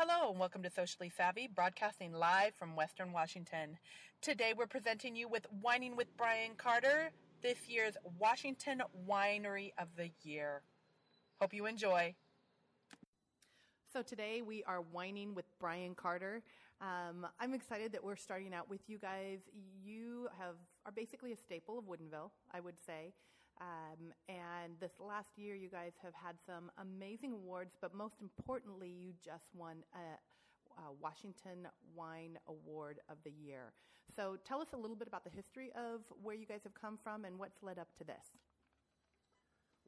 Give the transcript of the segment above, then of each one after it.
Hello and welcome to Socially Savvy, broadcasting live from Western Washington. Today we're presenting you with Wining with Brian Carter, this year's Washington Winery of the Year. Hope you enjoy. So today we are wining with Brian Carter. Um, I'm excited that we're starting out with you guys. You have are basically a staple of Woodinville, I would say. Um, and this last year, you guys have had some amazing awards, but most importantly, you just won a, a, Washington Wine Award of the Year. So tell us a little bit about the history of where you guys have come from and what's led up to this.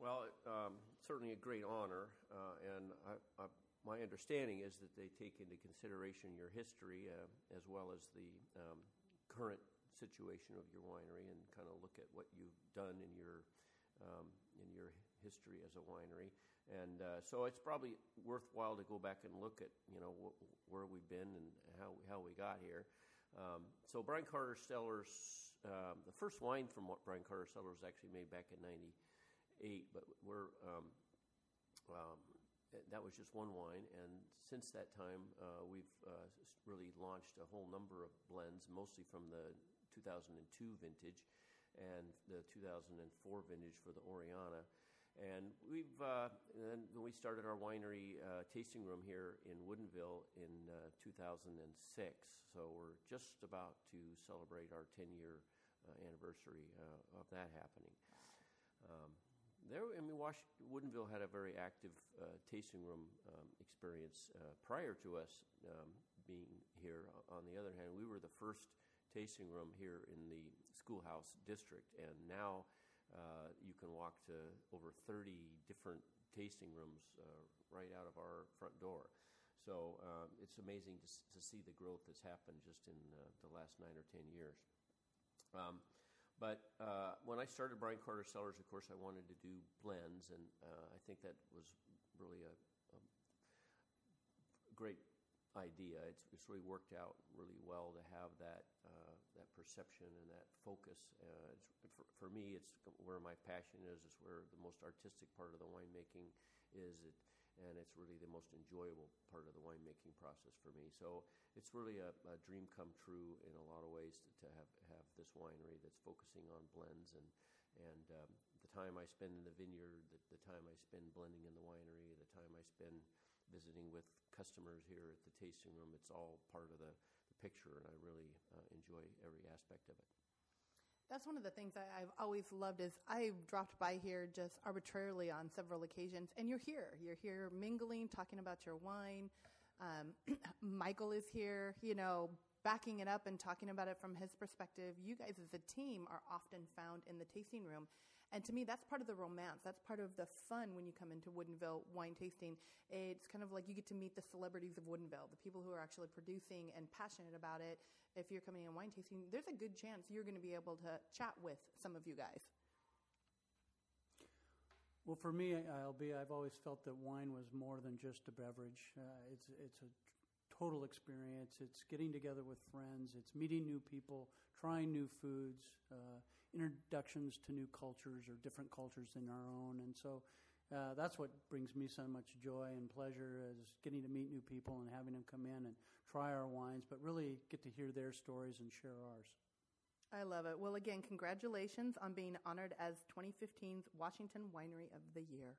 Well, um, certainly a great honor, uh, and I, I, my understanding is that they take into consideration your history uh, as well as the um, current situation of your winery and kind of look at what you've done in your um, in your history as a winery. And uh, so it's probably worthwhile to go back and look at you know wh- where we've been and how how we got here. Um, so Brian Carter Cellars, um, the first wine from Brian Carter Cellars was actually made back in '98, but we're um, um, that was just one wine, and since that time, uh, we've uh, really launched a whole number of blends, mostly from the 2002 vintage and the 2004 vintage for the Oriana. And we've uh, and then we started our winery uh, tasting room here in Woodinville in uh, 2006. So we're just about to celebrate our 10 year uh, anniversary uh, of that happening. Um, there, I mean, Wash, had a very active uh, tasting room um, experience prior to us um, being here. On the other hand, we were the first tasting room here in the schoolhouse district, and now uh, you can walk to over 30 different tasting rooms uh, right out of our front door. So um, it's amazing to, to, see the growth that's happened just in uh, the last nine or 10 years. Um, but uh, when I started Brian Carter Cellars, of course, I wanted to do blends, and uh, I think that was really a, a great idea. It's, it's really worked out really well to have that uh, that perception and that focus. Uh, for, for, me, it's where my passion is. It's where the most artistic part of the winemaking is. It, and it's really the most enjoyable part of the winemaking process for me. So it's really a, a dream come true in a lot of ways to, to, have have this winery that's focusing on blends and and um, the time I spend in the vineyard, the, the time I spend blending in the winery, the time I spend visiting with customers here at the tasting room. It's all part of the, the picture, and I really uh, enjoy every aspect of it. That's one of the things I've always loved is I've dropped by here just arbitrarily on several occasions, and you're here. You're here mingling, talking about your wine. Um, Michael is here, you know, backing it up and talking about it from his perspective. You guys as a team are often found in the tasting room. And to me, that's part of the romance. That's part of the fun when you come into Woodinville wine tasting. It's kind of like you get to meet the celebrities of Woodinville, the people who are actually producing and passionate about it. If you're coming in wine tasting, there's a good chance you're going to be able to chat with some of you guys. Well, for me, I'll be. I've always felt that wine was more than just a beverage. Uh, it's it's a total experience. It's getting together with friends, it's meeting new people, trying new foods, uh, introductions to new cultures or different cultures than our own. And so uh, that's what brings me so much joy and pleasure is getting to meet new people and having them come in and try our wines, but really get to hear their stories and share ours. I love it. Well, again, congratulations on being honored as 2015's Washington Winery of the Year.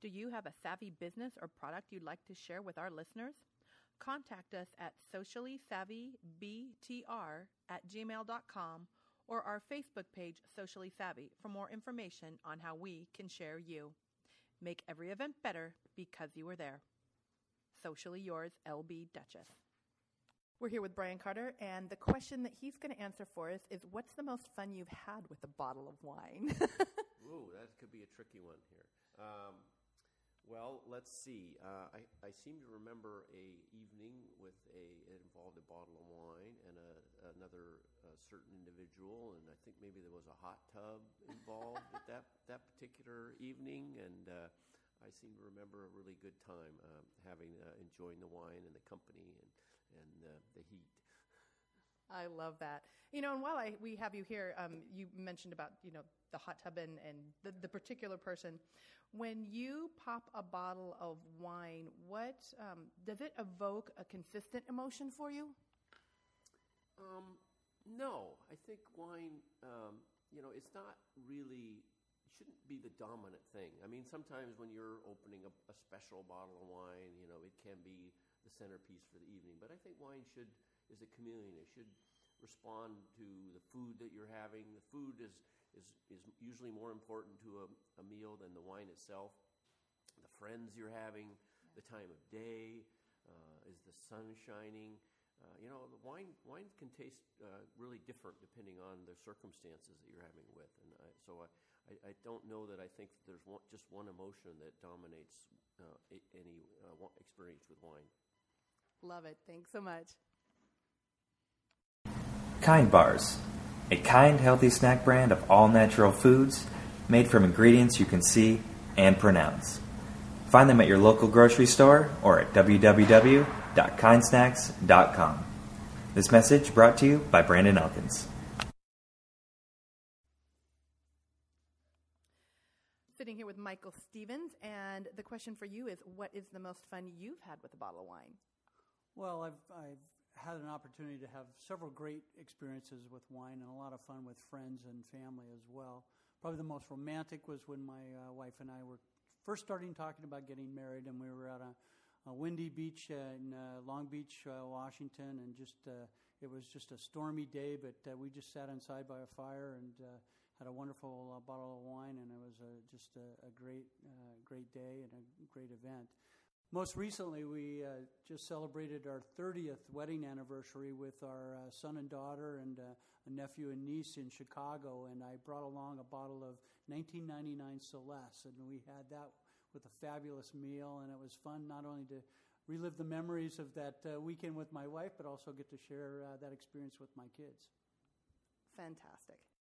Do you have a savvy business or product you'd like to share with our listeners? Contact us at sociallysavvybtr at gmail.com or our Facebook page, Socially Savvy, for more information on how we can share you. Make every event better because you were there. Socially yours, LB Dutchess. We're here with Brian Carter, and the question that he's going to answer for us is what's the most fun you've had with a bottle of wine? Ooh, that could be a tricky one here. Um, well, let's see. Uh, I, I seem to remember a evening with a it involved a bottle of wine and a, another a certain individual, and I think maybe there was a hot tub involved at that that particular evening, and uh, I seem to remember a really good time uh, having uh, enjoying the wine and the company and and uh, the heat. I love that. You know, and while I, we have you here, um, you mentioned about you know the hot tub and, and the, the particular person. When you pop a bottle of wine, what um, does it evoke a consistent emotion for you? Um, no, I think wine. Um, you know, it's not really shouldn't be the dominant thing. I mean, sometimes when you're opening a, a special bottle of wine, you know, it can be the centerpiece for the evening. But I think wine should is a chameleon. It should respond to the food that you're having. The food is is, is usually more important to a, a meal than the wine itself. The friends you're having, the time of day, uh, is the sun shining. Uh, you know, the wine wine can taste uh, really different depending on the circumstances that you're having with, and I, so I, I, don't know that I think there's one, just one emotion that dominates uh, any uh, experience with wine. Love it. Thanks so much. Kind Bars, a kind, healthy snack brand of all natural foods made from ingredients you can see and pronounce. Find them at your local grocery store or at www.kindsnacks.com. This message brought to you by Brandon Elkins. Sitting here with Michael Stevens, and the question for you is what is the most fun you've had with a bottle of wine? Well, I've, I've had an opportunity to have several great experiences with wine and a lot of fun with friends and family as well. Probably the most romantic was when my uh, wife and I were first starting talking about getting married, and we were at a, a windy beach in uh, Long Beach, uh, Washington, and just uh, it was just a stormy day, but uh, we just sat inside by a fire and uh, had a wonderful bottle of wine, and it was just a, a great, great day and a great event. Most recently, we uh, just celebrated our 30th wedding anniversary with our uh, son and daughter and uh, a nephew and niece in Chicago, and I brought along a bottle of 1999 Solesce, and we had that with a fabulous meal, and it was fun not only to relive the memories of that uh, weekend with my wife, but also get to share uh, that experience with my kids. Fantastic.